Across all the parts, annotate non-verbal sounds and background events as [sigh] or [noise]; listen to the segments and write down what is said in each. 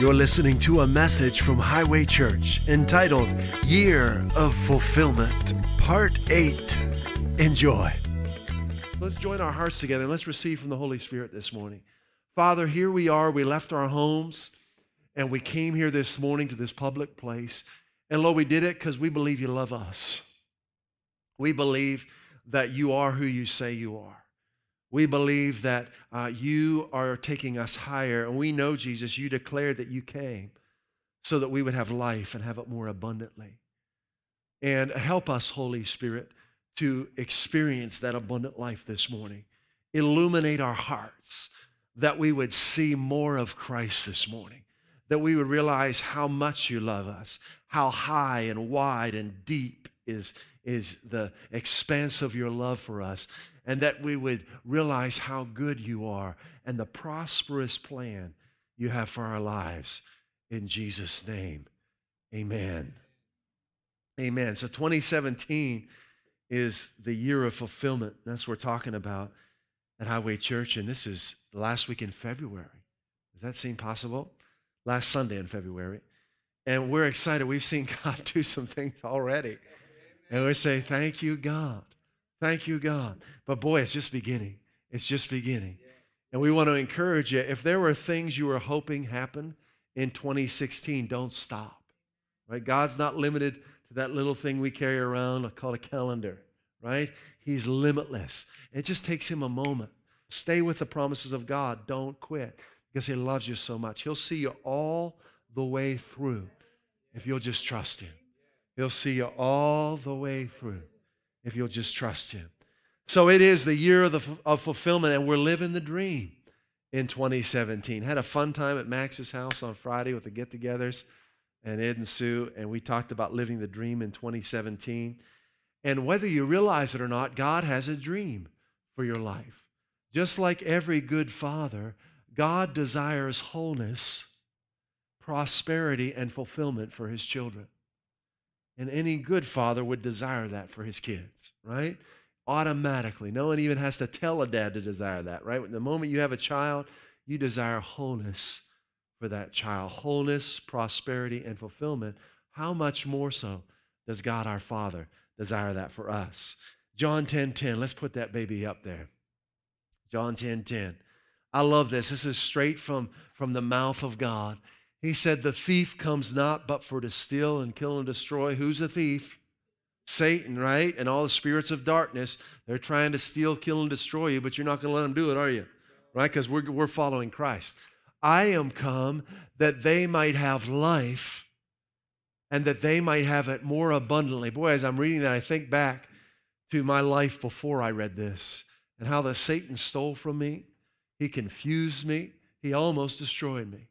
You're listening to a message from Highway Church entitled Year of Fulfillment, Part 8. Enjoy. Let's join our hearts together and let's receive from the Holy Spirit this morning. Father, here we are. We left our homes and we came here this morning to this public place. And Lord, we did it because we believe you love us. We believe that you are who you say you are. We believe that uh, you are taking us higher. And we know, Jesus, you declared that you came so that we would have life and have it more abundantly. And help us, Holy Spirit, to experience that abundant life this morning. Illuminate our hearts that we would see more of Christ this morning, that we would realize how much you love us, how high and wide and deep is, is the expanse of your love for us, and that we would realize how good you are and the prosperous plan you have for our lives. In Jesus' name, amen. Amen. So 2017 is the year of fulfillment. That's what we're talking about at Highway Church, and this is the last week in February. Does that seem possible? Last Sunday in February. And we're excited. We've seen [laughs] God do some things already. And we say, Thank you, God. Thank you, God. But boy, it's just beginning. It's just beginning. And we want to encourage you if there were things you were hoping happen in 2016, don't stop. Right? God's not limited to that little thing we carry around called a calendar, right? He's limitless. It just takes him a moment. Stay with the promises of God. Don't quit because he loves you so much. He'll see you all the way through if you'll just trust him. He'll see you all the way through if you'll just trust Him. So it is the year of, the, of fulfillment, and we're living the dream in 2017. Had a fun time at Max's house on Friday with the get togethers and Ed and Sue, and we talked about living the dream in 2017. And whether you realize it or not, God has a dream for your life. Just like every good father, God desires wholeness, prosperity, and fulfillment for his children. And any good father would desire that for his kids, right? Automatically. No one even has to tell a dad to desire that, right? The moment you have a child, you desire wholeness for that child wholeness, prosperity, and fulfillment. How much more so does God our Father desire that for us? John 10 10. Let's put that baby up there. John 10 10. I love this. This is straight from, from the mouth of God. He said, The thief comes not but for to steal and kill and destroy. Who's a thief? Satan, right? And all the spirits of darkness. They're trying to steal, kill, and destroy you, but you're not going to let them do it, are you? Right? Because we're, we're following Christ. I am come that they might have life and that they might have it more abundantly. Boy, as I'm reading that, I think back to my life before I read this and how the Satan stole from me. He confused me. He almost destroyed me.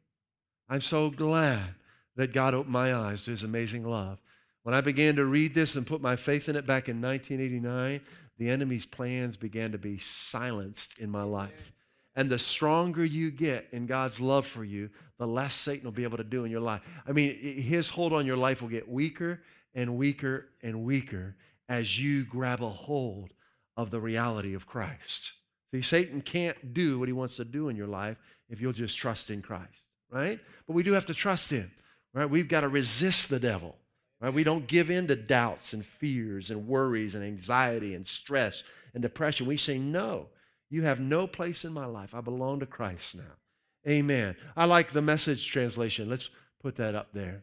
I'm so glad that God opened my eyes to his amazing love. When I began to read this and put my faith in it back in 1989, the enemy's plans began to be silenced in my life. And the stronger you get in God's love for you, the less Satan will be able to do in your life. I mean, his hold on your life will get weaker and weaker and weaker as you grab a hold of the reality of Christ. See, Satan can't do what he wants to do in your life if you'll just trust in Christ right? But we do have to trust Him, right? We've got to resist the devil, right? We don't give in to doubts and fears and worries and anxiety and stress and depression. We say, No, you have no place in my life. I belong to Christ now. Amen. I like the message translation. Let's put that up there.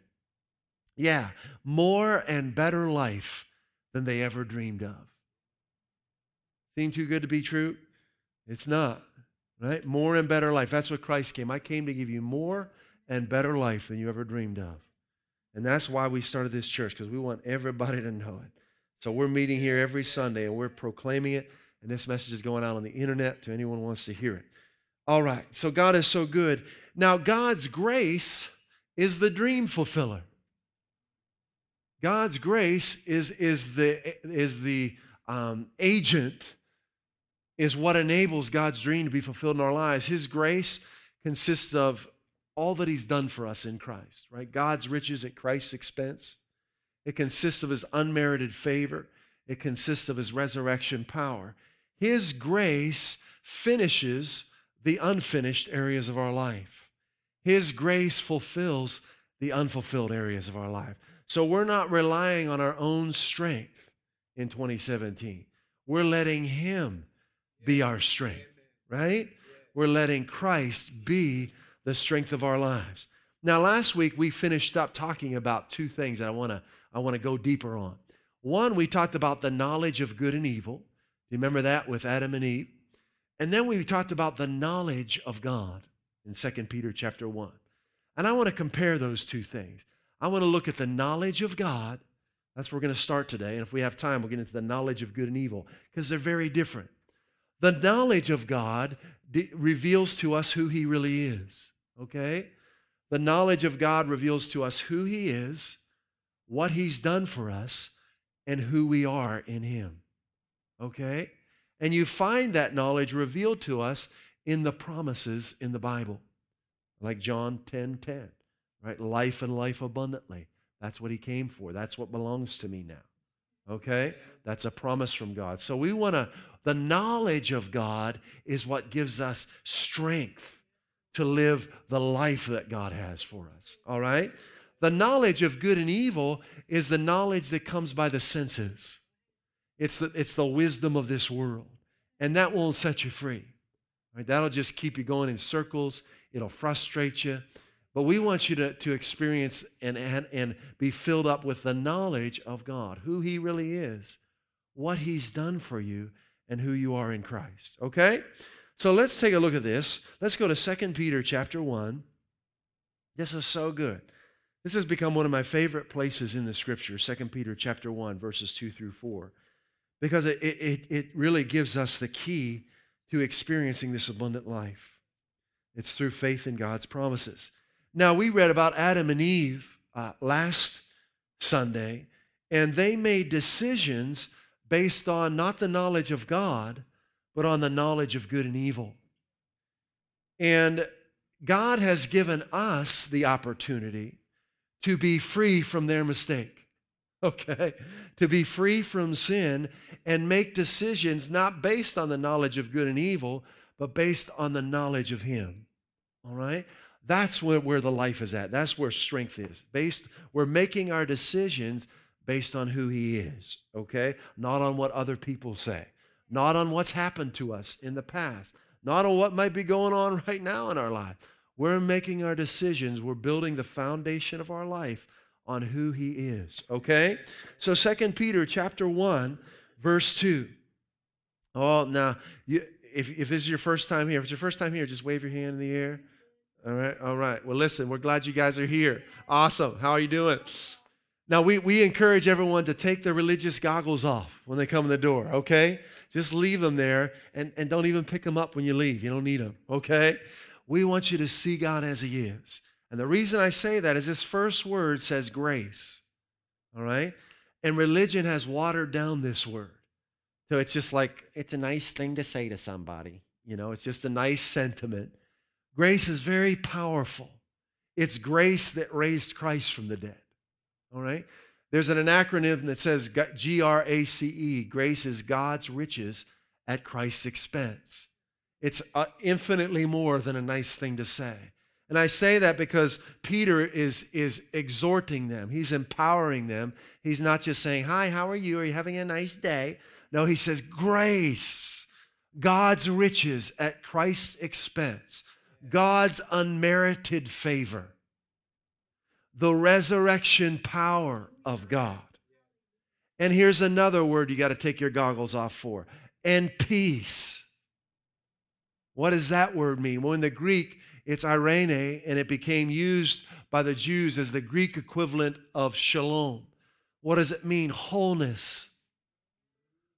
Yeah, more and better life than they ever dreamed of. Seem too good to be true? It's not right? More and better life. That's what Christ came. I came to give you more and better life than you ever dreamed of. And that's why we started this church, because we want everybody to know it. So we're meeting here every Sunday and we're proclaiming it. And this message is going out on the internet to anyone who wants to hear it. All right. So God is so good. Now, God's grace is the dream fulfiller. God's grace is, is the, is the um, agent is what enables God's dream to be fulfilled in our lives. His grace consists of all that He's done for us in Christ, right? God's riches at Christ's expense. It consists of His unmerited favor, it consists of His resurrection power. His grace finishes the unfinished areas of our life. His grace fulfills the unfulfilled areas of our life. So we're not relying on our own strength in 2017. We're letting Him be our strength, right? We're letting Christ be the strength of our lives. Now, last week we finished up talking about two things that I want to I want to go deeper on. One, we talked about the knowledge of good and evil. Do you remember that with Adam and Eve? And then we talked about the knowledge of God in 2 Peter chapter 1. And I want to compare those two things. I want to look at the knowledge of God. That's where we're going to start today. And if we have time, we'll get into the knowledge of good and evil because they're very different. The knowledge of God reveals to us who He really is, okay? The knowledge of God reveals to us who He is, what He's done for us, and who we are in Him, okay? And you find that knowledge revealed to us in the promises in the Bible, like John 10 10, right? Life and life abundantly. That's what He came for. That's what belongs to me now. Okay? That's a promise from God. So we want to, the knowledge of God is what gives us strength to live the life that God has for us. All right? The knowledge of good and evil is the knowledge that comes by the senses. It's the, it's the wisdom of this world. And that won't set you free. Right? That'll just keep you going in circles. It'll frustrate you. But we want you to, to experience and, and, and be filled up with the knowledge of God, who He really is, what He's done for you, and who you are in Christ. Okay? So let's take a look at this. Let's go to 2 Peter chapter 1. This is so good. This has become one of my favorite places in the scripture, 2 Peter chapter 1, verses 2 through 4, because it, it, it really gives us the key to experiencing this abundant life. It's through faith in God's promises. Now, we read about Adam and Eve uh, last Sunday, and they made decisions based on not the knowledge of God, but on the knowledge of good and evil. And God has given us the opportunity to be free from their mistake, [laughs] okay? To be free from sin and make decisions not based on the knowledge of good and evil, but based on the knowledge of Him, all right? That's where, where the life is at. That's where strength is. Based, we're making our decisions based on who He is, okay? Not on what other people say, not on what's happened to us in the past, not on what might be going on [laughs] right now in our life. We're making our decisions, we're building the foundation of our life on who He is, okay? So Second Peter chapter 1, verse 2. Oh, now, you, if, if this is your first time here, if it's your first time here, just wave your hand in the air. All right, all right. Well, listen, we're glad you guys are here. Awesome. How are you doing? Now, we, we encourage everyone to take their religious goggles off when they come in the door, okay? Just leave them there and, and don't even pick them up when you leave. You don't need them, okay? We want you to see God as He is. And the reason I say that is this first word says grace, all right? And religion has watered down this word. So it's just like, it's a nice thing to say to somebody. You know, it's just a nice sentiment. Grace is very powerful. It's grace that raised Christ from the dead. All right? There's an acronym that says G R A C E. Grace is God's riches at Christ's expense. It's uh, infinitely more than a nice thing to say. And I say that because Peter is, is exhorting them, he's empowering them. He's not just saying, Hi, how are you? Are you having a nice day? No, he says, Grace, God's riches at Christ's expense. God's unmerited favor, the resurrection power of God. And here's another word you got to take your goggles off for and peace. What does that word mean? Well, in the Greek, it's irene, and it became used by the Jews as the Greek equivalent of shalom. What does it mean? Wholeness,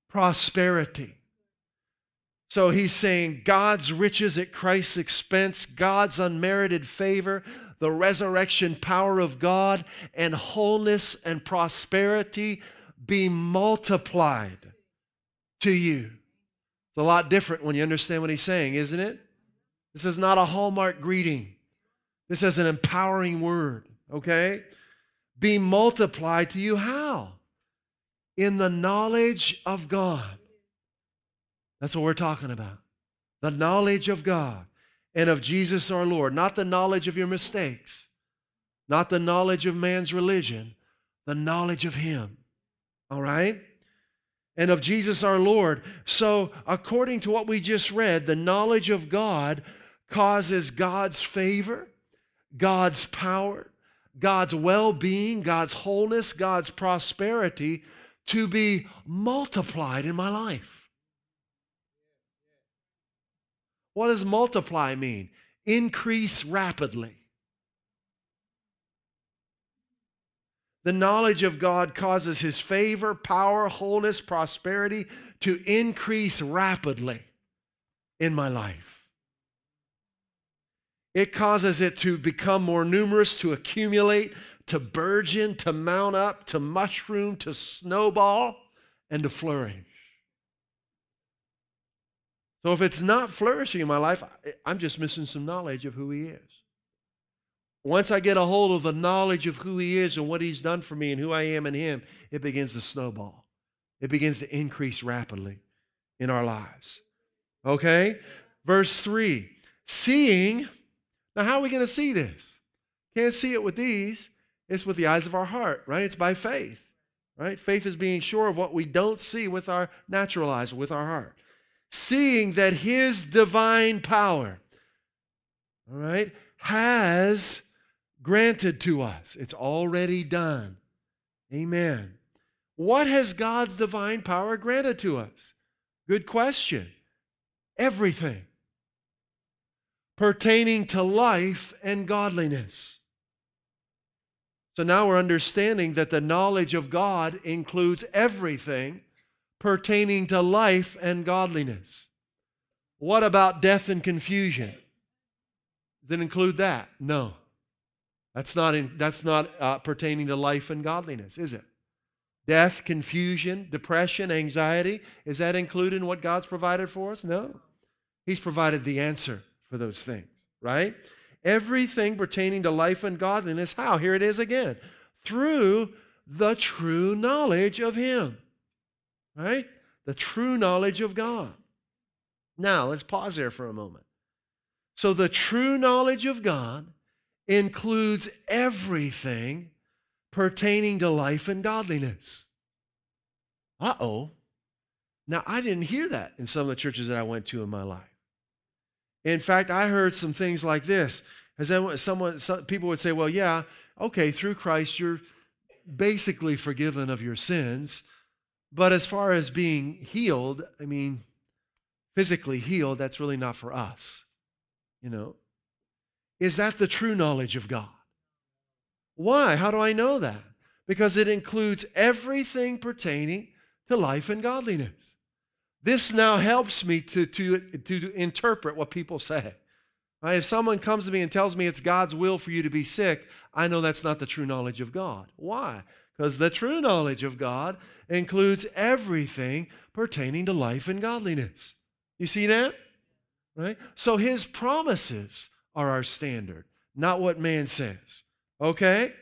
prosperity. So he's saying God's riches at Christ's expense, God's unmerited favor, the resurrection power of God, and wholeness and prosperity be multiplied to you. It's a lot different when you understand what he's saying, isn't it? This is not a hallmark greeting. This is an empowering word, okay? Be multiplied to you how? In the knowledge of God that's what we're talking about. The knowledge of God. And of Jesus our Lord, not the knowledge of your mistakes, not the knowledge of man's religion, the knowledge of Him. All right? And of Jesus our Lord. So, according to what we just read, the knowledge of God causes God's favor, God's power, God's well being, God's wholeness, God's prosperity to be multiplied in my life. What does multiply mean? Increase rapidly. The knowledge of God causes his favor, power, wholeness, prosperity to increase rapidly in my life. It causes it to become more numerous, to accumulate, to burgeon, to mount up, to mushroom, to snowball, and to flourish. So if it's not flourishing in my life, I'm just missing some knowledge of who He is. Once I get a hold of the knowledge of who He is and what He's done for me and who I am in Him, it begins to snowball. It begins to increase rapidly in our lives. Okay? Verse 3 Seeing, now how are we going to see this? Can't see it with these. It's with the eyes of our heart, right? It's by faith, right? Faith is being sure of what we don't see with our natural eyes, with our heart. Seeing that His divine power, all right, has granted to us. It's already done. Amen. What has God's divine power granted to us? Good question. Everything pertaining to life and godliness. So now we're understanding that the knowledge of God includes everything pertaining to life and godliness. What about death and confusion? Does it include that? No. That's not, in, that's not uh, pertaining to life and godliness, is it? Death, confusion, depression, anxiety, is that included in what God's provided for us? No. He's provided the answer for those things, right? everything pertaining to life and godliness. How? Here it is again. Through the true knowledge of Him. Right? The true knowledge of God. Now, let's pause there for a moment. So, the true knowledge of God includes everything pertaining to life and godliness. Uh oh. Now, I didn't hear that in some of the churches that I went to in my life. In fact, I heard some things like this. As someone, some people would say, well, yeah, okay, through Christ, you're basically forgiven of your sins. But as far as being healed, I mean, physically healed, that's really not for us. You know? Is that the true knowledge of God? Why? How do I know that? Because it includes everything pertaining to life and godliness. This now helps me to, to, to interpret what people say. Right? If someone comes to me and tells me it's God's will for you to be sick, I know that's not the true knowledge of God. Why? Because the true knowledge of God includes everything pertaining to life and godliness. You see that? Right? So his promises are our standard, not what man says. Okay?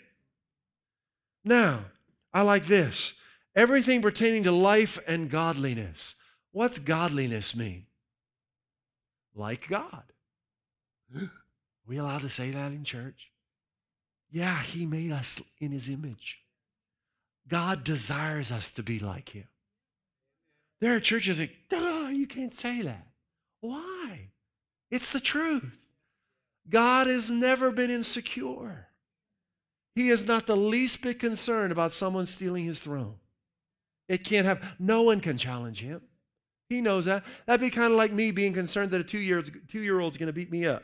Now, I like this. Everything pertaining to life and godliness. What's godliness mean? Like God. [gasps] We allowed to say that in church? Yeah, He made us in His image. God desires us to be like Him. There are churches that, oh, you can't say that. Why? It's the truth. God has never been insecure. He is not the least bit concerned about someone stealing his throne. It can't have, no one can challenge him. He knows that. That'd be kind of like me being concerned that a two year two year old's going to beat me up,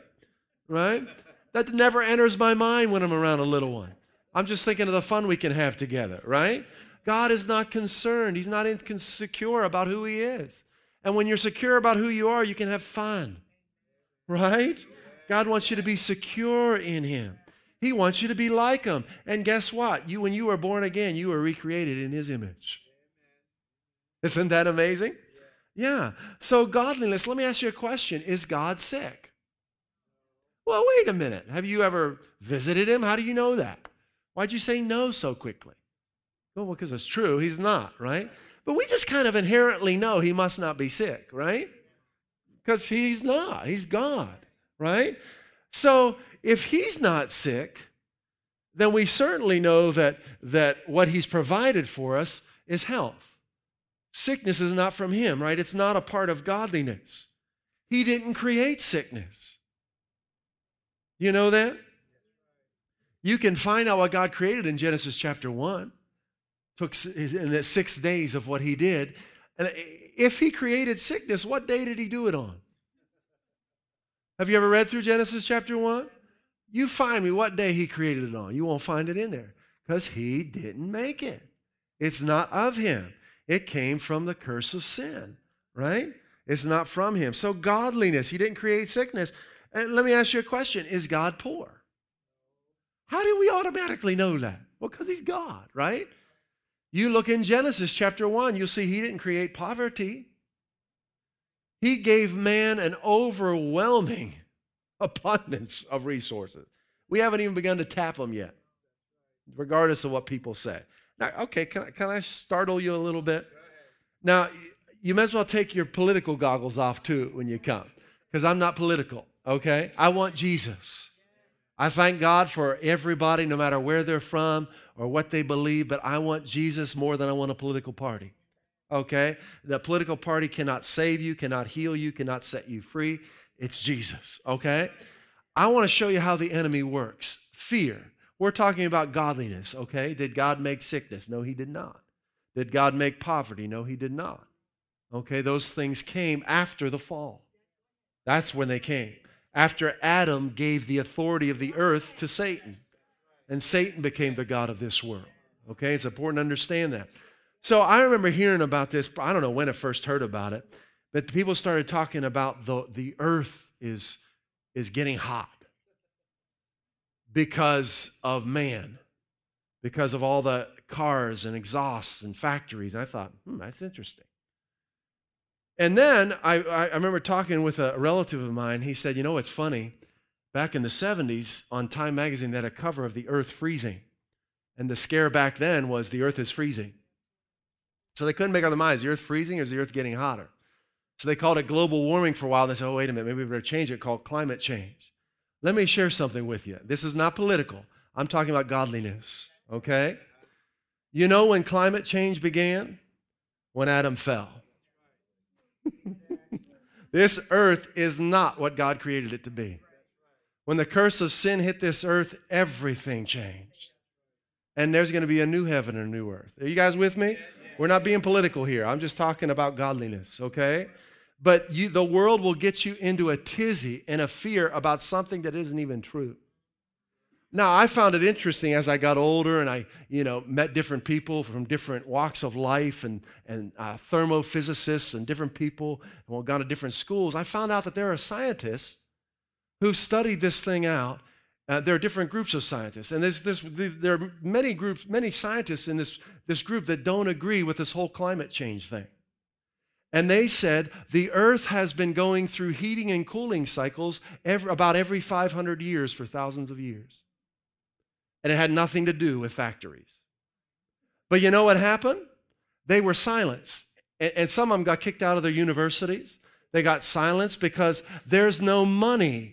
right? That never enters my mind when I'm around a little one. I'm just thinking of the fun we can have together, right? God is not concerned. He's not insecure about who He is. And when you're secure about who you are, you can have fun, right? God wants you to be secure in Him. He wants you to be like Him. And guess what? You, when you were born again, you were recreated in His image. Isn't that amazing? Yeah. So, godliness, let me ask you a question Is God sick? Well, wait a minute. Have you ever visited him? How do you know that? Why'd you say no so quickly? Well, because it's true. He's not, right? But we just kind of inherently know he must not be sick, right? Because he's not. He's God, right? So if he's not sick, then we certainly know that, that what he's provided for us is health. Sickness is not from him, right? It's not a part of godliness. He didn't create sickness. You know that? You can find out what God created in Genesis chapter 1. Took in the six days of what he did. And eh, if he created sickness, what day did he do it on? Have you ever read through Genesis chapter 1? You find me what day he created it on. You won't find it in there because he didn't make it. It's not of him. It came from the curse of sin, right? It's not from him. So, godliness, he didn't create sickness. And let me ask you a question Is God poor? How do we automatically know that? Well, because he's God, right? You look in Genesis chapter 1, you'll see he didn't create poverty. He gave man an overwhelming [laughs] abundance of resources. We haven't even begun to tap them yet, regardless of what people say. Now, okay, can I, can I startle you a little bit? Now, you may as well take your political goggles off too when you come, because I'm not political, okay? I want Jesus. I thank God for everybody, no matter where they're from or what they believe, but I want Jesus more than I want a political party. Okay? The political party cannot save you, cannot heal you, cannot set you free. It's Jesus. Okay? I want to show you how the enemy works. Fear. We're talking about godliness, okay? Did God make sickness? No, he did not. Did God make poverty? No, he did not. Okay, those things came after the fall. That's when they came. After Adam gave the authority of the earth to Satan. And Satan became the God of this world. Okay, it's important to understand that. So I remember hearing about this, I don't know when I first heard about it, but people started talking about the, the earth is, is getting hot because of man, because of all the cars and exhausts and factories. I thought, hmm, that's interesting. And then I, I remember talking with a relative of mine. He said, You know, it's funny. Back in the 70s, on Time magazine, they had a cover of the earth freezing. And the scare back then was the earth is freezing. So they couldn't make up their minds. Is the earth freezing or is the earth getting hotter? So they called it global warming for a while. And they said, oh, wait a minute, maybe we better change it, called climate change. Let me share something with you. This is not political. I'm talking about godliness, okay? You know when climate change began? When Adam fell. [laughs] this earth is not what God created it to be. When the curse of sin hit this earth, everything changed. And there's going to be a new heaven and a new earth. Are you guys with me? We're not being political here. I'm just talking about godliness, okay? But you, the world will get you into a tizzy and a fear about something that isn't even true. Now, I found it interesting as I got older and I, you know, met different people from different walks of life and, and uh, thermophysicists and different people who have gone to different schools. I found out that there are scientists who studied this thing out. Uh, there are different groups of scientists, and there's, there's, there are many groups, many scientists in this, this group that don't agree with this whole climate change thing. And they said the earth has been going through heating and cooling cycles every, about every 500 years for thousands of years. And it had nothing to do with factories. But you know what happened? They were silenced. And, some of them got kicked out of their universities. They got silenced because there's no money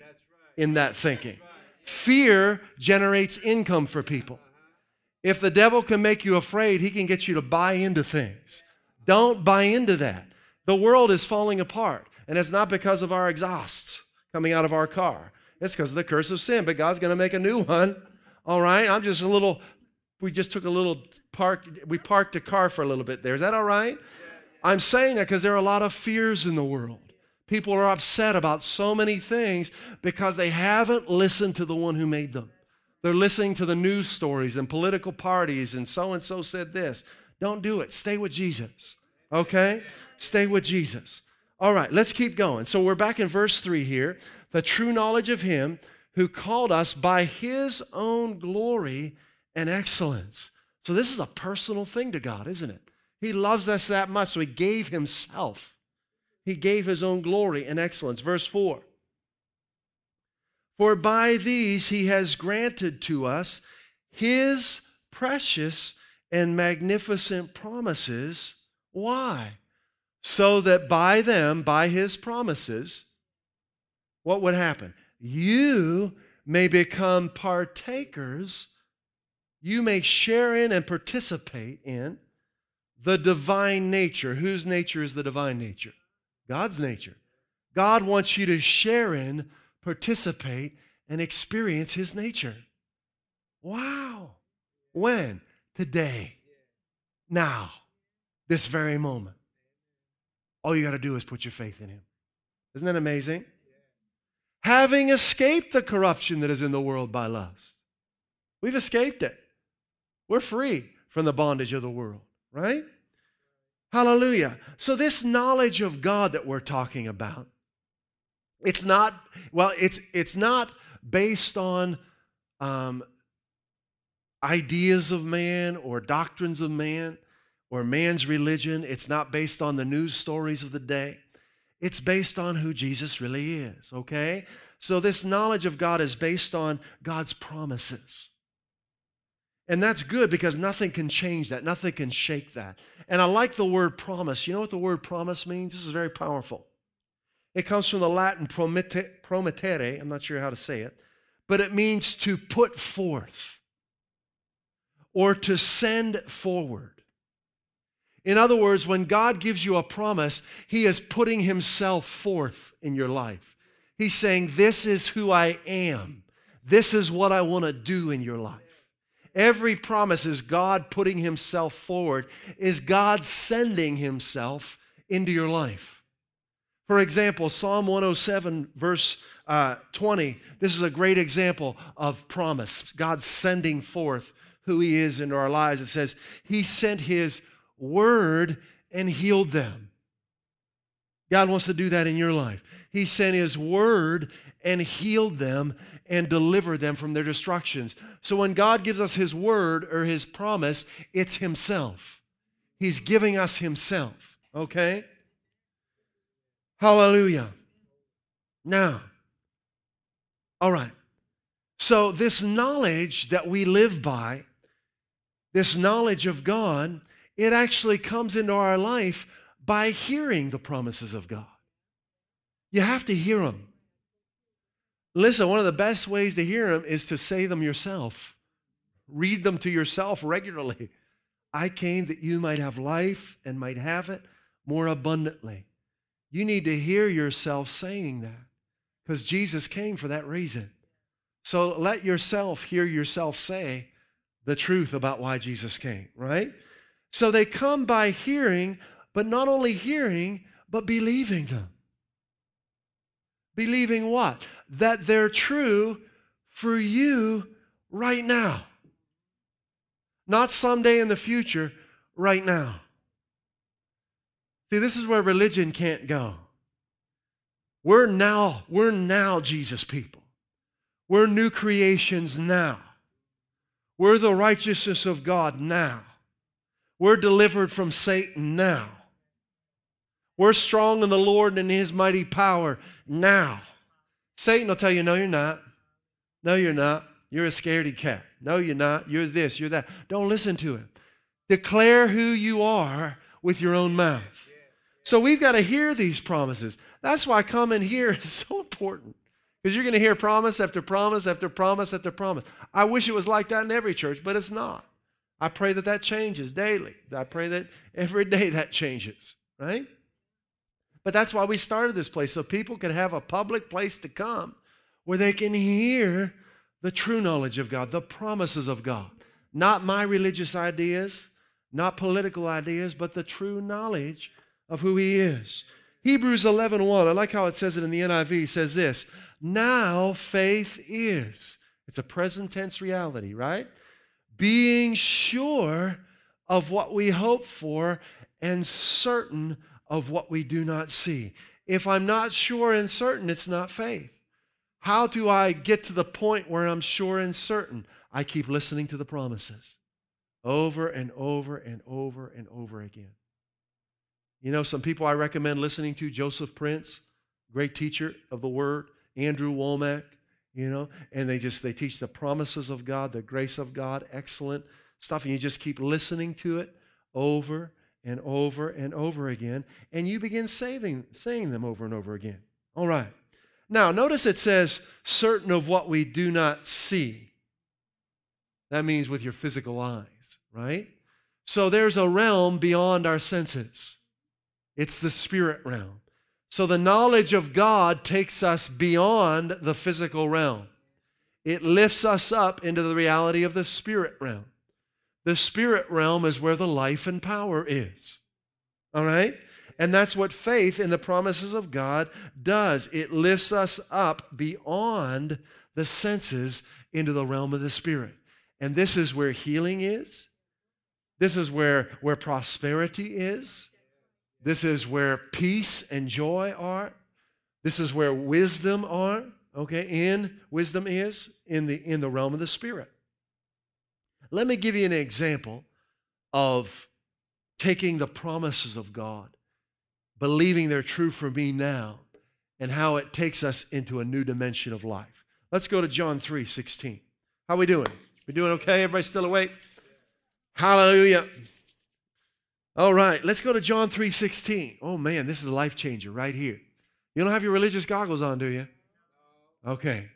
in that thinking. Fear generates income for people. If the devil can make you afraid, he can get you to buy into things. Don't buy into that. The world is falling apart, and it's not because of our exhausts coming out of our car. It's because of the curse of sin, but God's going to make a new [laughs] one. All right? I'm just a little, we just took a little park, we parked a car for a little bit there. Is that all right? I'm saying that because there are a lot of fears in the world. People are upset about so many things because they haven't listened to the one who made them. They're listening to the news stories and political parties, and so and so said this. Don't do it. Stay with Jesus. Okay? Stay with Jesus. All right, let's keep going. So we're back in verse 3 here. The true knowledge of Him who called us by His own glory and excellence. So this is a personal thing to God, isn't it? He loves us that much, so He gave Himself. He gave His own glory and excellence. Verse 4 For by these He has granted to us His precious and magnificent promises. Why? so that by them, by his promises, what would happen? You may become partakers, you may share in and participate in the divine nature. Whose nature is the divine nature? God's nature. God wants you to share in, participate, and experience His nature. Wow. When? Today. Now. This very moment. All you got to do is put your faith in Him. Isn't that amazing? Having escaped the corruption that is in the world by lust. We've escaped it. We're free from the bondage of the world, right? Hallelujah. So, this knowledge of God that we're talking about, it's not, well, it's, it's not based on um, ideas of man or doctrines of man or man's religion. It's not based on the news stories of the day. It's based on who Jesus really is, okay? So, this knowledge of God is based on God's promises. And that's good because nothing can change that, nothing can shake that. And I like the word promise. You know what the word promise means? This is very powerful. It comes from the Latin promettere, I'm not sure how to say it, but it means to put forth or to send forward. In other words, when God gives you a promise, He is putting Himself forth in your life. He's saying, This is who I am. This is what I want to do in your life. Every promise is God putting Himself forward, is God sending Himself into your life. For example, Psalm 107, verse uh, 20, this is a great example of promise. God sending forth who He is into our lives. It says, He sent His word and healed them. God wants to do that in your life. He sent His word and healed them and delivered them from their destructions. So when God gives us His word or His promise, it's Himself. He's giving us Himself, okay? Hallelujah. Now, all right. So, this knowledge that we live by, this knowledge of God, it actually comes into our life by hearing the promises of God. You have to hear them. Listen, one of the best ways to hear them is to say them yourself. Read them to yourself regularly. I came that you might have life and might have it more abundantly. You need to hear yourself saying that because Jesus came for that reason. So let yourself hear yourself say the truth about why Jesus came, right? So they come by hearing, but not only hearing, but believing them. Believing what? That they're true for you right now. Not someday in the future, right now. See, this is where religion can't go. We're now, we're now Jesus people. We're new creations now. We're the righteousness of God now. We're delivered from Satan now. We're strong in the Lord and in his mighty power now. Satan will tell you, no, you're not. No, you're not. You're a scaredy cat. No, you're not. You're this, you're that. Don't listen to him. Declare who you are with your own mouth. So we've got to hear these promises. That's why coming here [laughs] is so important. Because you're going to hear promise after promise after promise after promise. I wish it was like that in every church, but it's not. I pray that that changes daily. I pray that every day that changes, right? But that's why we started this place, so people could have a public place to come where they can hear the true knowledge of God, the promises of God. Not my religious ideas, not political ideas, but the true knowledge of who He is. Hebrews 11 1, I like how it says it in the NIV, says this Now faith is. It's a present tense reality, right? Being sure of what we hope for and certain of what we do not see. If I'm not sure and certain, it's not faith. How do I get to the point where I'm sure and certain? I keep listening to the promises over and over and over and over again. You know, some people I recommend listening to Joseph Prince, great teacher of the word, Andrew Wommack, you know, and they just they teach the promises of God, the grace of God, excellent stuff, and you just keep listening to it over and over and over again, and you begin saying, saying them over and over again. All right. Now, notice it says, certain of what we do not see. That means with your physical eyes, right? So there's a realm beyond our senses. It's the spirit realm. So the knowledge of God takes us beyond the physical realm. It lifts us up into the reality of the spirit realm. The spirit realm is where the life and power is. All right? And that's what faith in the promises of God does. It lifts us up beyond the senses into the realm of the spirit. And this is where healing is. This is where, where prosperity is. This is where peace and joy are. This is where wisdom are. Okay, in wisdom is in the in the realm of the spirit. Let me give you an example of taking the promises of God believing they're true for me now, and how it takes us into a new dimension of life. Let's go to John 3 16. How we doing? We doing okay? Everybody still awake? Hallelujah. All right, let's go to John 3 16. Oh man, this is a life changer right here. You don't have your religious goggles on, do you? Okay.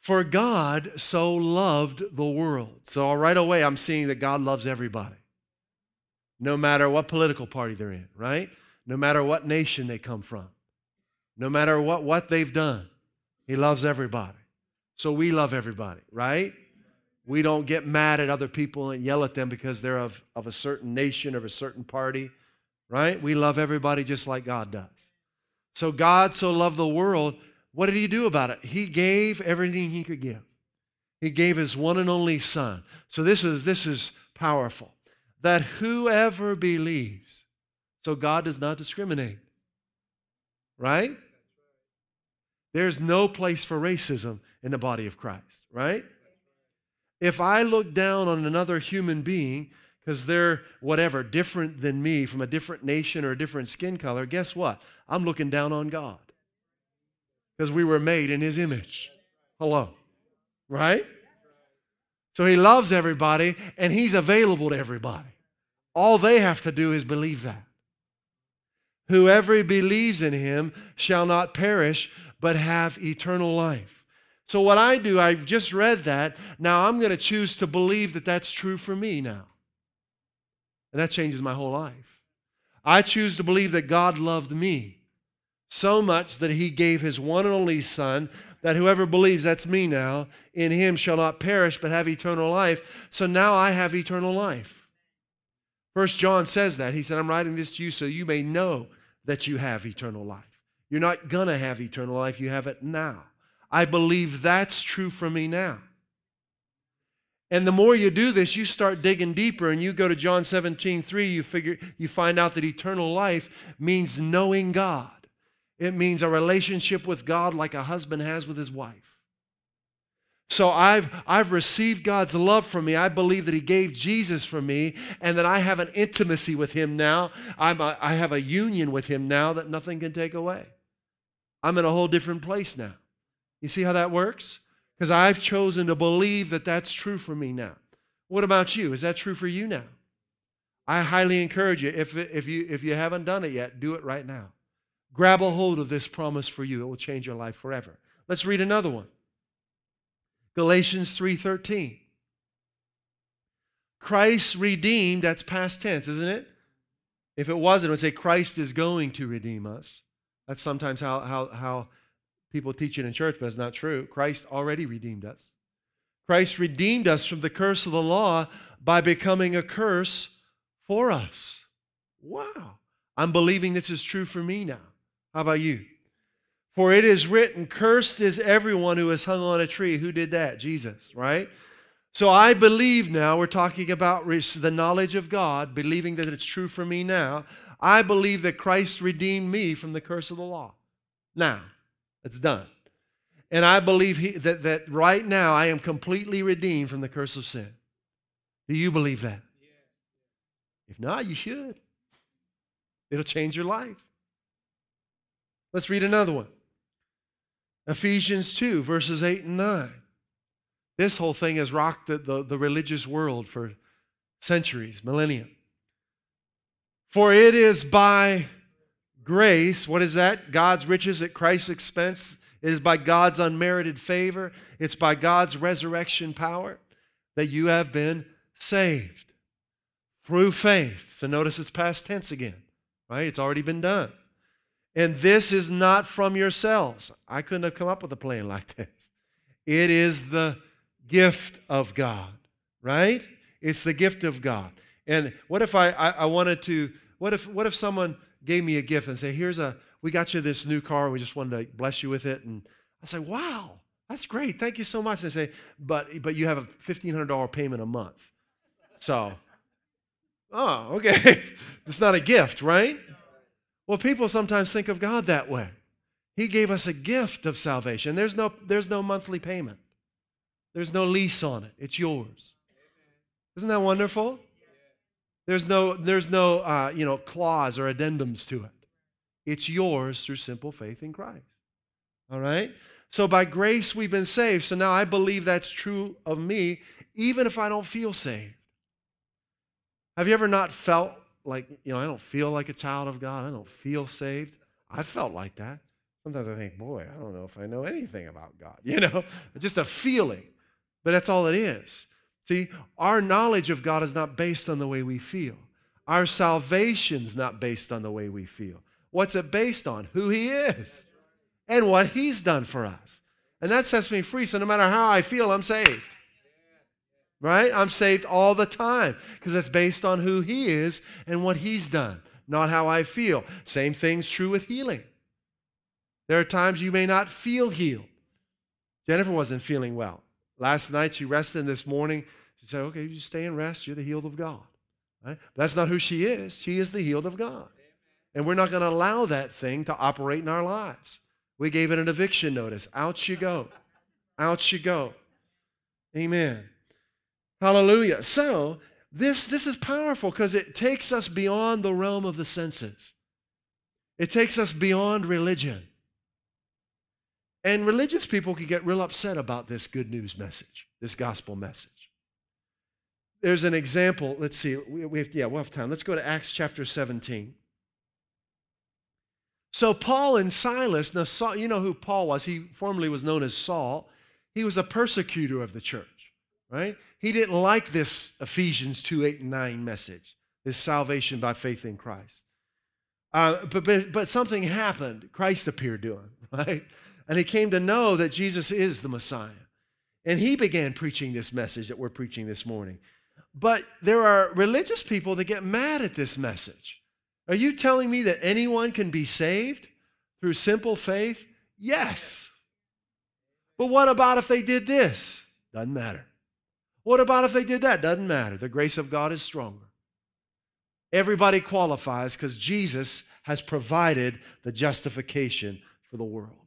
For God so loved the world. So right away, I'm seeing that God loves everybody no matter what political party they're in, right? No matter what nation they come from, no matter what, what they've done. He loves everybody. So we love everybody, right? We don't get mad at other people and yell at them because they're of, of a certain nation or a certain party, right? We love everybody just like God does. So God so loved the world. What did he do about it? He gave everything he could give. He gave his one and only son. So this is this is powerful that whoever believes, so God does not discriminate, right? There's no place for racism in the body of Christ, right? If I look down on another human being because they're whatever, different than me from a different nation or a different skin color, guess what? I'm looking down on God because we were made in His image. Hello, right? So He loves everybody and He's available to everybody. All they have to do is believe that. Whoever believes in him shall not perish, but have eternal life. So, what I do, I've just read that. Now I'm going to choose to believe that that's true for me now. And that changes my whole life. I choose to believe that God loved me so much that he gave his one and only Son, that whoever believes, that's me now, in him shall not perish, but have eternal life. So now I have eternal life. First John says that. He said, I'm writing this to you so you may know that you have eternal life. You're not going to have eternal life, you have it now. I believe that's true for me now. And the more you do this, you start digging deeper and you go to John 17, 3, you figure you find out that eternal life means knowing God. It means a relationship with God like a husband has with his wife. So I've, I've received God's love for me. I believe that He gave Jesus for me and that I have an intimacy with Him now. I'm a, I have a union with Him now that nothing can take away. I'm in a whole different place now. You see how that works? Because I've chosen to believe that that's true for me now. What about you? Is that true for you now? I highly encourage you, if, if, you, if you haven't done it yet, do it right now. Grab a hold of this promise for you. It will change your life forever. Let's read another one. Galatians 3:13. Christ redeemed, that's past tense, isn't it? If it wasn't, it would say Christ is going to redeem us. That's sometimes how, how, how people teach it in church, but it's not true. Christ already redeemed us. Christ redeemed us from the curse of the law by becoming a curse for us. Wow. I'm believing this is true for me now. How about you? For it is written, Cursed is everyone who is hung on a tree. Who did that? Jesus, right? So I believe now, we're talking about the knowledge of God, believing that it's true for me now. I believe that Christ redeemed me from the curse of the law. Now, it's done. And I believe he, that, that right now I am completely redeemed from the curse of sin. Do you believe that? If not, you should. It'll change your life. Let's read another one. Ephesians 2, verses 8 and 9. This whole thing has rocked the, the, the religious world for centuries, millennia. For it is by Grace, what is that? God's riches at Christ's expense. It is by God's unmerited favor, it's by God's resurrection power that you have been saved through faith. So notice it's past tense again, right? It's already been done. And this is not from yourselves. I couldn't have come up with a plan like [laughs] this. It is the gift of God, right? It's the gift of God. And what if I, I, I, wanted to, what if, what if someone gave me a gift and say, here's a, we got you this new car and we just wanted to bless you with it. And I say, wow, that's great. Thank you so much. And they say, but, but you have a $1,500 payment a month. So, oh, okay. [laughs] it's not a gift, right? Well, people sometimes think of God that way. He gave us a gift of salvation. There's no, there's no monthly payment. There's no lease on it. It's yours. Isn't that wonderful? There's no, there's no uh, you know, clause or addendums to it. It's yours through simple faith in Christ. All right? So by grace we've been saved. So now I believe that's true of me, even if I don't feel saved. Have you ever not felt like, you know, I don't feel like a child of God. I don't feel saved. I felt like that. Sometimes I think, boy, I don't know if I know anything about God. [laughs] You know, just a feeling. But that's all it is. See, our knowledge of God is not based on the way we feel. Our salvation's not based on the way we feel. What's it based on? Who He is and what He's done for us. And that sets me free. So no matter how I feel, I'm saved. Right? I'm saved all the time because it's based on who He is and what He's done, not how I feel. Same thing's true with healing. There are times you may not feel healed. Jennifer wasn't feeling well. Last night she rested, and this morning she said, Okay, you stay and rest. You're the healed of God. Right? That's not who she is. She is the healed of God. And we're not going to allow that thing to operate in our lives. We gave it an eviction notice. Out you go. Out you go. Amen. Hallelujah. So, this, this is powerful because it takes us beyond the realm of the senses. It takes us beyond religion. And religious people can get real upset about this good news message, this gospel message. There's an example. Let's see. We have, yeah, we'll have time. Let's go to Acts chapter 17. So Paul and Silas, now Saul, you know who Paul was. He formerly was known as Saul. He was a persecutor of the church, right? He didn't like this Ephesians 2, 8, and 9 message, this salvation by faith in Christ. Uh, but, but, but something happened. Christ appeared to him, [laughs] right? And he came to know that Jesus is the Messiah. And he began preaching this message that we're preaching this morning. But there are religious people that get mad at this message. Are you telling me that anyone can be saved through simple faith? Yes. But what about if they did this? Doesn't matter. What about if they did that? Doesn't matter. The grace of God is stronger. Everybody qualifies because Jesus has provided the justification for the world.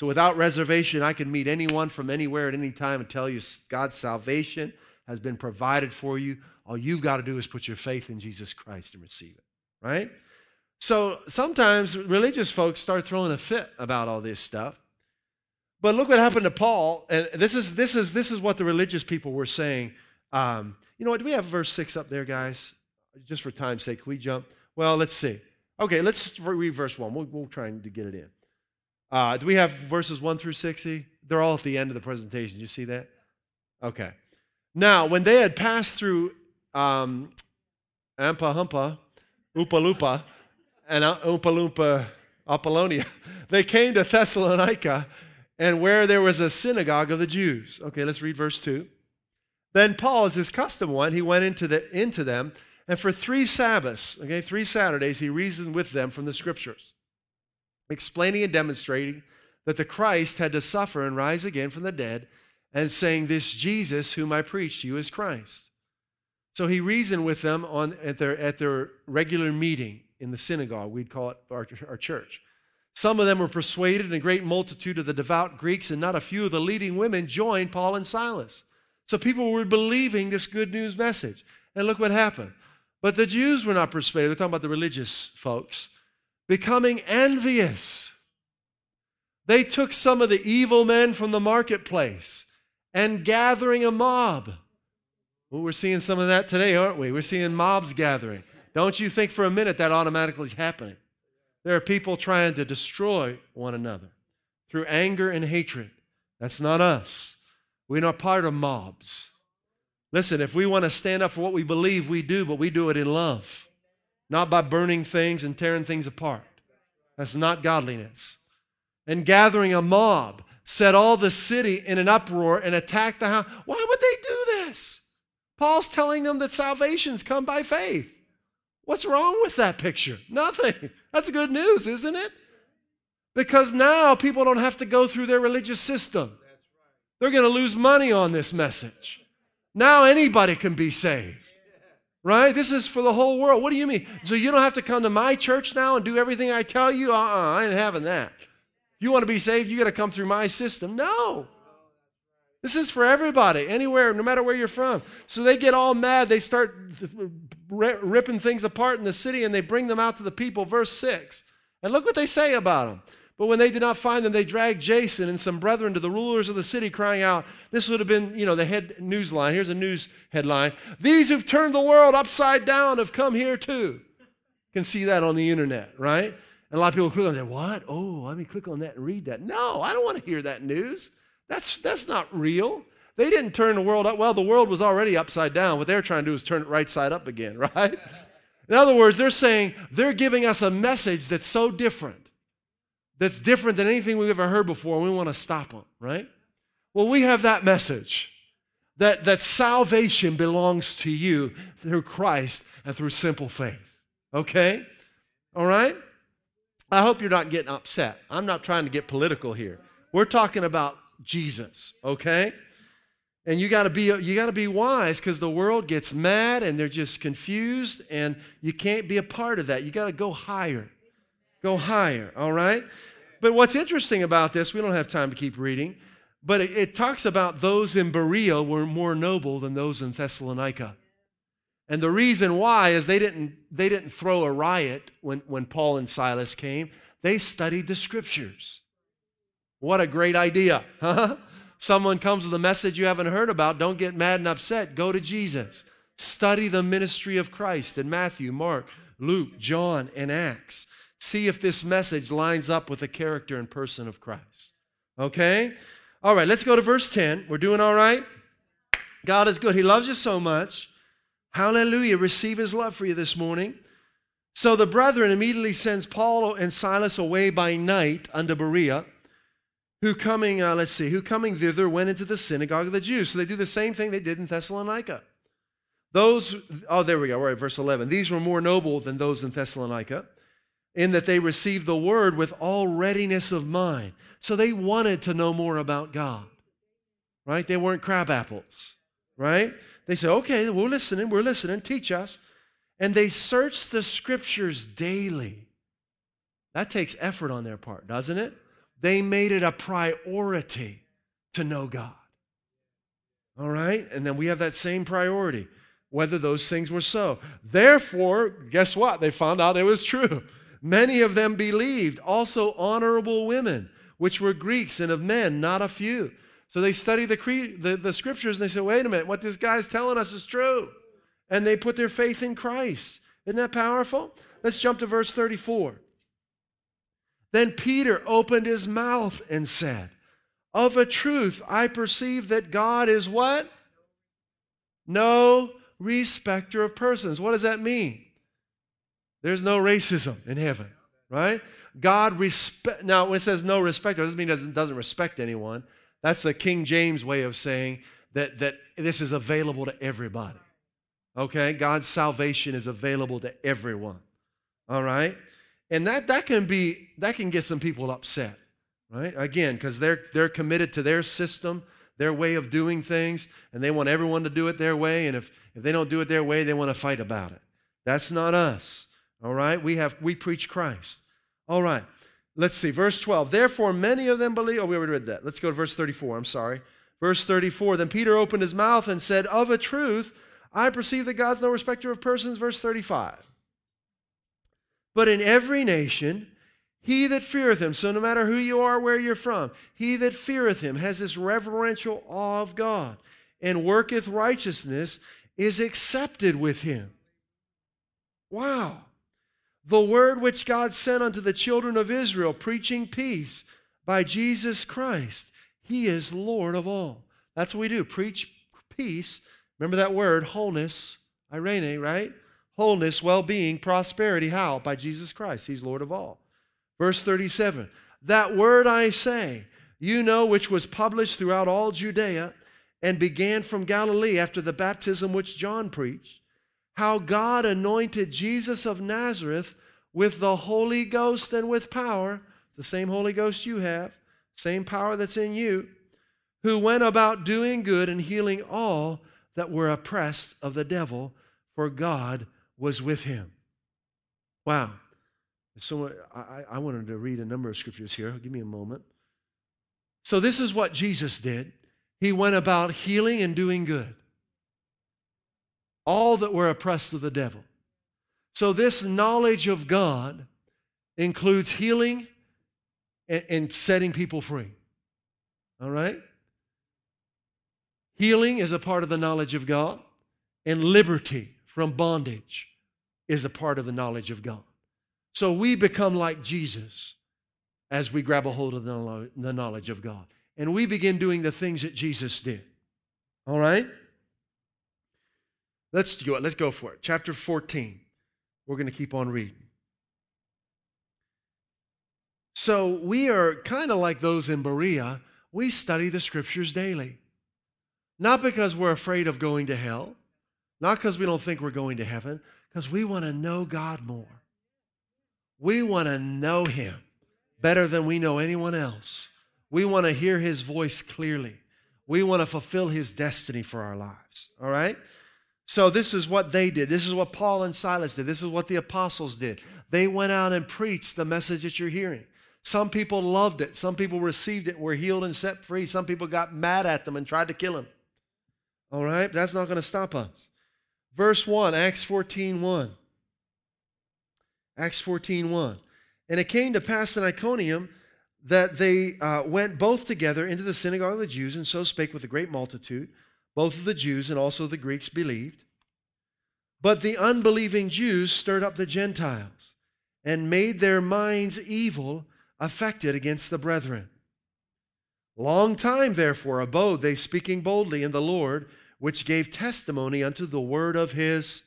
So without reservation, I can meet anyone from anywhere at any time and tell you God's salvation has been provided for you. All you've got to do is put your faith in Jesus Christ and receive it, right? So sometimes religious folks start throwing a fit about all this stuff. But look what happened to Paul, and this is this is this is what the religious people were saying. Um, you know what? Do we have verse six up there, guys? Just for time's sake, can we jump? Well, let's see. Okay, let's read verse one. We'll, we'll try to get it in. Uh, do we have verses 1 through 60? They're all at the end of the presentation. You see that? Okay. Now, when they had passed through um, Ampa Humpa, Upalupa, and Upalupa Apollonia, [laughs] they came to Thessalonica, and where there was a synagogue of the Jews. Okay, let's read verse 2. Then Paul, as his custom went, he went into, the, into them, and for three Sabbaths, okay, three Saturdays, he reasoned with them from the scriptures explaining and demonstrating that the Christ had to suffer and rise again from the dead, and saying, This Jesus whom I preach to you is Christ. So he reasoned with them on, at, their, at their regular meeting in the synagogue. We'd call it our, our church. Some of them were persuaded, and a great multitude of the devout Greeks and not a few of the leading women joined Paul and Silas. So people were believing this good news message. And look what happened. But the Jews were not persuaded. They're talking about the religious folks becoming envious. They took some of the evil men from the marketplace and gathering a mob. Well, we're seeing some of that today, aren't we? We're seeing mobs gathering. Don't you think for a minute that automatically is happening. There are people trying to destroy one another through anger and hatred. That's not us. We're not part of mobs. Listen, if we want to stand up for what we believe, we do, but we do it in love, not by burning things and tearing things apart. That's not godliness. And gathering a mob set all the city in an uproar and attacked the house. Why would they do this? Paul's telling them that salvations come by faith. What's wrong with that picture? Nothing. That's good news, isn't it? Because now people don't have to go through their religious system. They're going to lose money on this message. Now anybody can be saved. Right? This is for the whole world. What do you mean? So you don't have to come to my church now and do everything I tell you? Uh uh-uh, I ain't having that. You want to be saved, you got to come through my system. No. This is for everybody, anywhere, no matter where you're from. So they get all mad. They start ripping things apart in the city and they bring them out to the people. Verse 6. And look what they say about them. But when they did not find them, they dragged Jason and some brethren to the rulers of the city, crying out, This would have been, you know, the head news line. Here's a news headline. These who've turned the world upside down have come here too. You can see that on the internet, right? And a lot of people click on that. What? Oh, let me click on that and read that. No, I don't want to hear that news. That's, that's not real. They didn't turn the world up. Well, the world was already upside down. What they're trying to do is turn it right side up again, [laughs] right? In other words, they're saying they're giving us a message that's so different, that's different than anything we've ever heard before, and we want to stop them, right? Well, we have that message that, that salvation belongs to you through Christ and through simple faith. Okay? All right? I hope you're not getting upset. I'm not trying to get political here. We're talking about Jesus, okay? And you got to be you got to be wise cuz the world gets mad and they're just confused and you can't be a part of that. You got to go higher. Go higher, all right? But what's interesting about this, we don't have time to keep reading, but it, it talks about those in Berea were more noble than those in Thessalonica. And the reason why is they didn't, they didn't throw a riot when, when Paul and Silas came. They studied the scriptures. What a great idea, huh? Someone comes with a message you haven't heard about, don't get mad and upset. Go to Jesus. Study the ministry of Christ in Matthew, Mark, Luke, John, and Acts. See if this message lines up with the character and person of Christ. Okay? All right, let's go to verse 10. We're doing all right? God is good. He loves you so much Hallelujah. Receive his love for you this morning. So the brethren immediately sends Paul and Silas away by night unto Berea, who coming, uh, let's see, who coming thither went into the synagogue of the Jews. So they do the same thing they did in Thessalonica. Those, oh, there we go, Right, verse 11. These were more noble than those in Thessalonica, in that they received the word with all readiness of mind. So they wanted to know more about God, right? They weren't crab apples, right? They said, okay, we're listening, we're listening, teach us. And they searched the scriptures daily. That takes effort on their part, doesn't it? They made it a priority to know God. All right? And then we have that same priority, whether those things were so. Therefore, guess what? They found out it was true. Many of them believed, also honorable women, which were Greeks and of men, not a few. So they study the, cre- the, the scriptures and they say, wait a minute, what this guy's telling us is true. And they put their faith in Christ. Isn't that powerful? Let's jump to verse 34. Then Peter opened his mouth and said, Of a truth, I perceive that God is what? No respecter of persons. What does that mean? There's no racism in heaven, right? God respect. Now, when it says no respecter, doesn't mean it doesn't, doesn't respect anyone. That's the King James way of saying that, that this is available to everybody. Okay? God's salvation is available to everyone. All right? And that, that can be, that can get some people upset, right? Again, because they're, they're committed to their system, their way of doing things, and they want everyone to do it their way. And if, if they don't do it their way, they want to fight about it. That's not us. All right? We have we preach Christ. All right. Let's see, verse 12. Therefore, many of them believe. Oh, we already read that. Let's go to verse 34. I'm sorry. Verse 34. Then Peter opened his mouth and said, Of a truth, I perceive that God's no respecter of persons. Verse 35. But in every nation, he that feareth him, so no matter who you are, where you're from, he that feareth him has this reverential awe of God and worketh righteousness is accepted with him. Wow. The word which God sent unto the children of Israel, preaching peace by Jesus Christ. He is Lord of all. That's what we do. Preach peace. Remember that word, wholeness, eirene, right? Wholeness, well being, prosperity. How? By Jesus Christ. He's Lord of all. Verse 37 That word I say, you know, which was published throughout all Judea and began from Galilee after the baptism which John preached, how God anointed Jesus of Nazareth with the Holy Ghost and with power, the same Holy Ghost you have, same power that's in you, who went about doing good and healing all that were oppressed of the devil, for God was with him. Wow. So I, I wanted to read a number of scriptures here. Give me a moment. So, this is what Jesus did. He went about healing and doing good. All that were oppressed of the devil. So, this knowledge of God includes healing and, and setting people free. All right? Healing is a part of the knowledge of God, and liberty from bondage is a part of the knowledge of God. So we become like Jesus as we grab a hold of the knowledge of God. And we begin doing the things that Jesus did. All right? Let's it. Let's go for it. Chapter 14. We're going to keep on reading. So we are kind of like those in Berea. We study the scriptures daily. Not because we're afraid of going to hell, not because we don't think we're going to heaven, because we want to know God more. We want to know Him better than we know anyone else. We want to hear His voice clearly. We want to fulfill His destiny for our lives. All right? So, this is what they did. This is what Paul and Silas did. This is what the apostles did. They went out and preached the message that you're hearing. Some people loved it. Some people received it, were healed and set free. Some people got mad at them and tried to kill them. All right? That's not going to stop us. Verse 1, Acts 14 1. Acts 14 1. And it came to pass in Iconium that they uh, went both together into the synagogue of the Jews, and so spake with a great multitude. Both of the Jews and also the Greeks believed. But the unbelieving Jews stirred up the Gentiles and made their minds evil, affected against the brethren. Long time, therefore, abode they speaking boldly in the Lord which gave testimony unto the word of his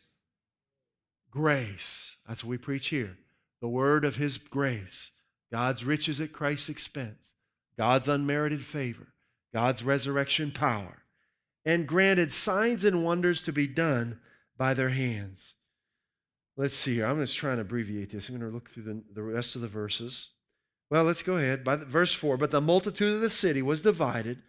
grace. That's what we preach here. The word of his grace. God's riches at Christ's expense, God's unmerited favor, God's resurrection power, and granted signs and wonders to be done by their hands. Let's see here. I'm just trying to abbreviate this. I'm going to look through the, the rest of the verses. Well, let's go ahead. By the, verse 4 But the multitude of the city was divided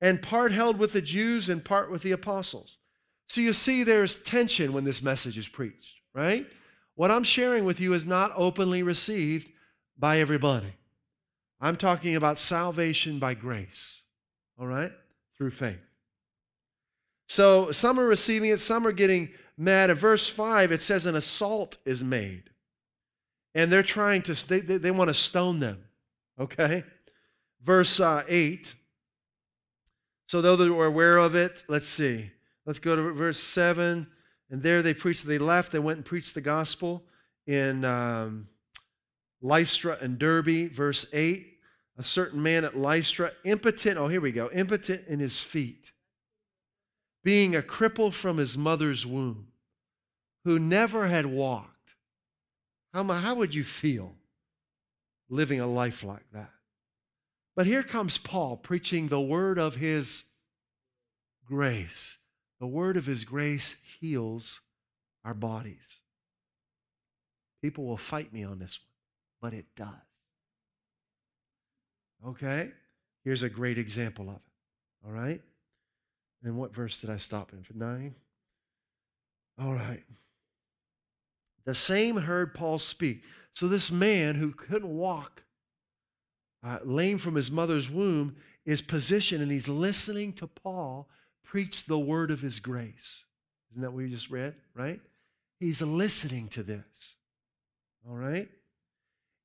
and part held with the Jews and part with the apostles. So you see, there's tension when this message is preached, right? What I'm sharing with you is not openly received by everybody. I'm talking about salvation by grace, all right? Through faith. So some are receiving it, some are getting mad. Verse 5, it says an assault is made. And they're trying to, they, they, they want to stone them, okay? Verse uh, 8 so, though they were aware of it, let's see. Let's go to verse 7. And there they preached, they left, they went and preached the gospel in um, Lystra and Derbe, verse 8. A certain man at Lystra, impotent, oh, here we go, impotent in his feet, being a cripple from his mother's womb, who never had walked. How, how would you feel living a life like that? But here comes Paul preaching the word of his grace. The word of his grace heals our bodies. People will fight me on this one, but it does. Okay? Here's a great example of it. All right? And what verse did I stop in? For nine? All right. The same heard Paul speak. So this man who couldn't walk uh, lame from his mother's womb, is positioned and he's listening to Paul preach the word of his grace. Isn't that what you just read? Right? He's listening to this. All right?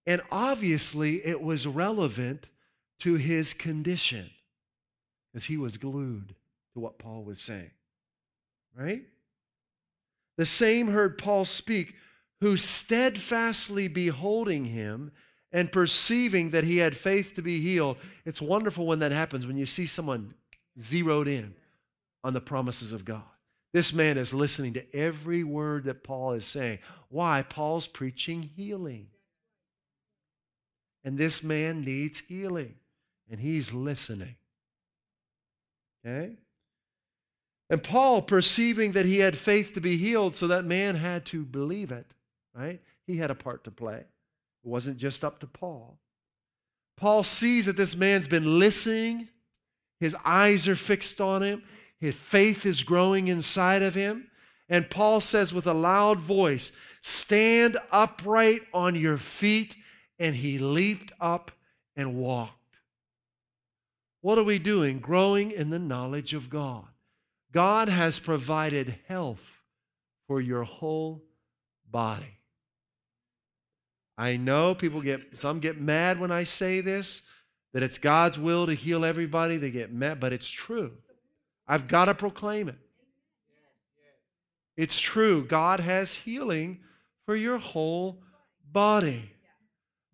And obviously, it was relevant to his condition because he was glued to what Paul was saying. Right? The same heard Paul speak, who steadfastly beholding him and perceiving that he had faith to be healed. It's wonderful when that happens, when you see someone zeroed in on the promises of God. This man is listening to every word that Paul is saying. Why? Paul's preaching healing. And this man needs healing, and he's listening. Okay? And Paul, perceiving that he had faith to be healed, so that man had to believe it, right? He had a part to play. It wasn't just up to Paul. Paul sees that this man's been listening, his eyes are fixed on him, his faith is growing inside of him. And Paul says with a loud voice, Stand upright on your feet. And he leaped up and walked. What are we doing? Growing in the knowledge of God. God has provided health for your whole body. I know people get, some get mad when I say this, that it's God's will to heal everybody. They get mad, but it's true. I've got to proclaim it. It's true. God has healing for your whole body.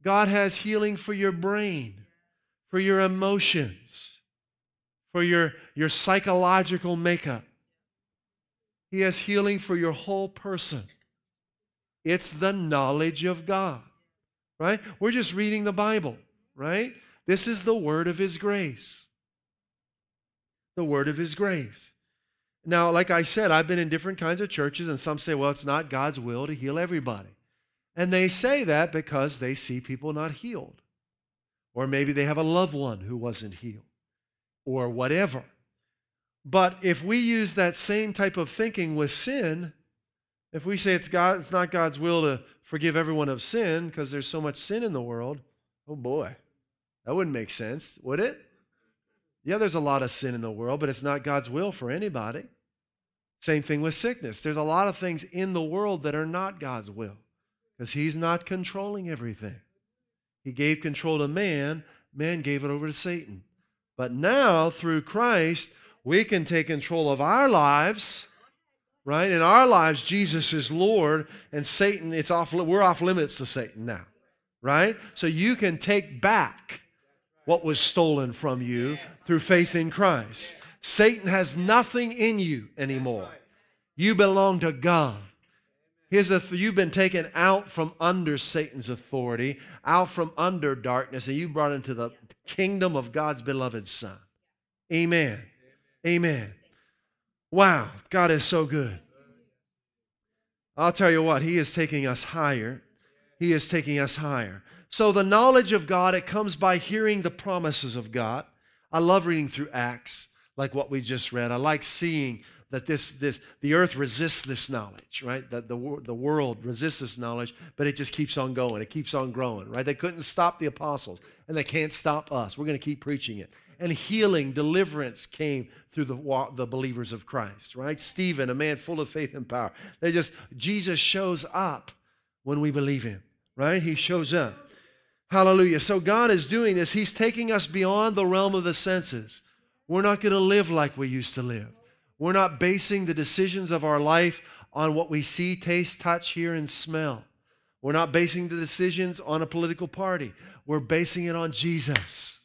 God has healing for your brain, for your emotions, for your, your psychological makeup. He has healing for your whole person. It's the knowledge of God, right? We're just reading the Bible, right? This is the word of His grace the word of his grace. Now, like I said, I've been in different kinds of churches, and some say, well, it's not God's will to heal everybody. And they say that because they see people not healed. Or maybe they have a loved one who wasn't healed, or whatever. But if we use that same type of thinking with sin, if we say it's, God, it's not God's will to forgive everyone of sin because there's so much sin in the world, oh boy, that wouldn't make sense, would it? Yeah, there's a lot of sin in the world, but it's not God's will for anybody. Same thing with sickness. There's a lot of things in the world that are not God's will because He's not controlling everything. He gave control to man, man gave it over to Satan. But now, through Christ, we can take control of our lives, right? In our lives, Jesus is Lord, and Satan, it's off, we're off limits to Satan now, right? So you can take back what was stolen from you through faith in Christ. Satan has nothing in you anymore. You belong to God. His, you've been taken out from under Satan's authority, out from under darkness, and you brought into the kingdom of God's beloved Son. Amen. Amen. Wow, God is so good. I'll tell you what, He is taking us higher. He is taking us higher. So, the knowledge of God, it comes by hearing the promises of God. I love reading through Acts, like what we just read. I like seeing that this, this, the earth resists this knowledge, right? That the, the world resists this knowledge, but it just keeps on going. It keeps on growing, right? They couldn't stop the apostles, and they can't stop us. We're going to keep preaching it. And healing, deliverance came through the, the believers of Christ, right? Stephen, a man full of faith and power. They just, Jesus shows up when we believe him, right? He shows up. Hallelujah. So God is doing this. He's taking us beyond the realm of the senses. We're not going to live like we used to live. We're not basing the decisions of our life on what we see, taste, touch, hear, and smell. We're not basing the decisions on a political party. We're basing it on Jesus.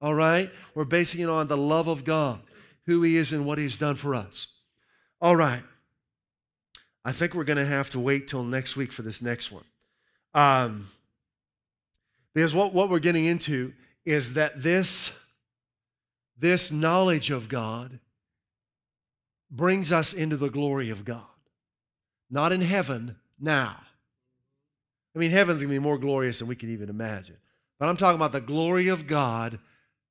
All right? We're basing it on the love of God, who He is, and what He's done for us. All right. I think we're going to have to wait till next week for this next one. Um, because what, what we're getting into is that this, this knowledge of God brings us into the glory of God. Not in heaven, now. I mean, heaven's going to be more glorious than we can even imagine. But I'm talking about the glory of God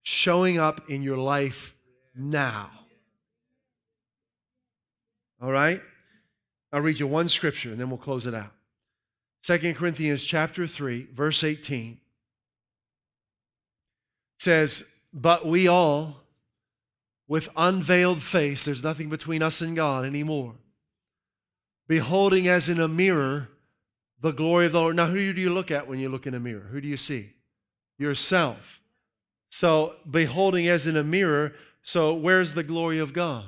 showing up in your life now. All right? I'll read you one scripture and then we'll close it out. 2 Corinthians chapter 3, verse 18 says, But we all, with unveiled face, there's nothing between us and God anymore, beholding as in a mirror the glory of the Lord. Now, who do you look at when you look in a mirror? Who do you see? Yourself. So, beholding as in a mirror, so where's the glory of God?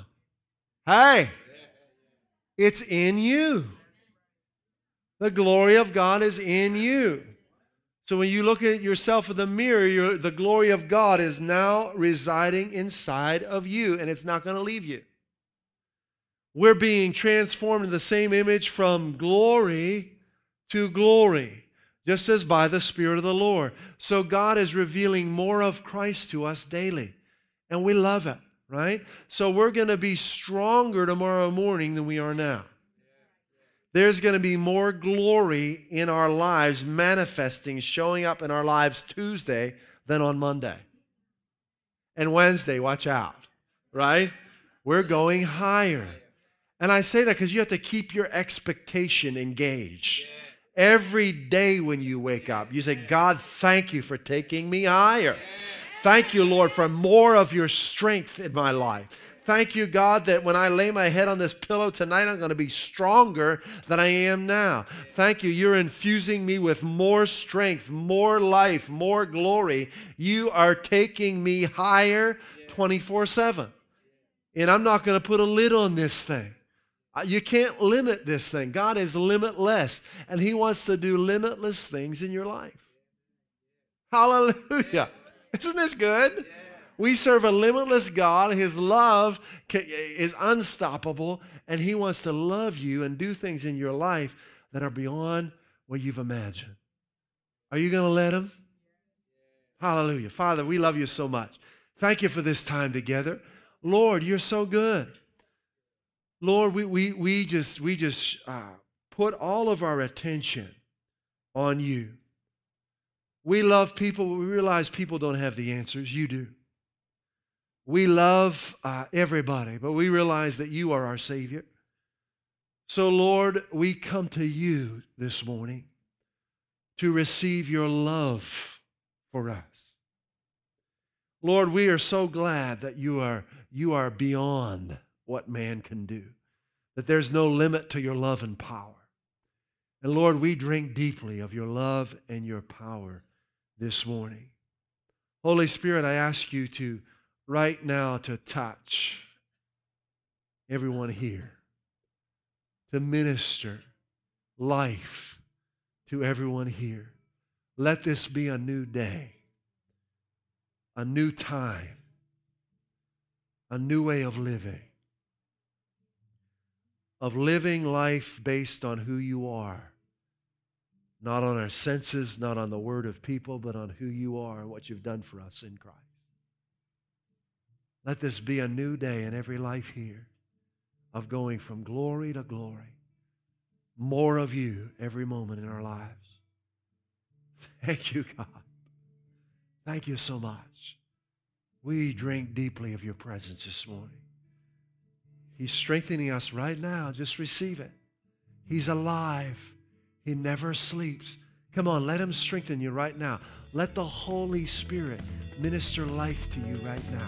Hey, it's in you. The glory of God is in you. So when you look at yourself in the mirror, the glory of God is now residing inside of you, and it's not going to leave you. We're being transformed in the same image from glory to glory, just as by the Spirit of the Lord. So God is revealing more of Christ to us daily, and we love it, right? So we're going to be stronger tomorrow morning than we are now there's going to be more glory in our lives manifesting, showing up in our lives Tuesday than on Monday. And Wednesday, watch out, right? We're going higher. And I say that because you have to keep your expectation engaged. Every day when you wake up, you say, God, thank you for taking me higher. Thank you, Lord, for more of your strength in my life. Thank you, God, that when I lay my head on this pillow tonight, I'm going to be stronger than I am now. Thank you. You're infusing me with more strength, more life, more glory. You are taking me higher 24 7. And I'm not going to put a lid on this thing. Uh, you can't limit this thing. God is limitless, and He wants to do limitless things in your life. Hallelujah. Isn't this good? We serve a limitless God. His love is unstoppable, and He wants to love you and do things in your life that are beyond what you've imagined. Are you going to let Him? Hallelujah. Father, we love you so much. Thank you for this time together. Lord, you're so good. Lord, we, we, we just, we just uh, put all of our attention on you. We love people, we realize people don't have the answers. You do. We love uh, everybody, but we realize that you are our Savior. So, Lord, we come to you this morning to receive your love for us. Lord, we are so glad that you are, you are beyond what man can do, that there's no limit to your love and power. And Lord, we drink deeply of your love and your power this morning. Holy Spirit, I ask you to right now to touch everyone here, to minister life to everyone here. Let this be a new day, a new time, a new way of living, of living life based on who you are. Not on our senses, not on the word of people, but on who you are and what you've done for us in Christ. Let this be a new day in every life here of going from glory to glory. More of you every moment in our lives. [laughs] Thank you, God. Thank you so much. We drink deeply of your presence this morning. He's strengthening us right now. Just receive it. He's alive. He never sleeps. Come on, let him strengthen you right now. Let the Holy Spirit minister life to you right now.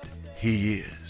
he is.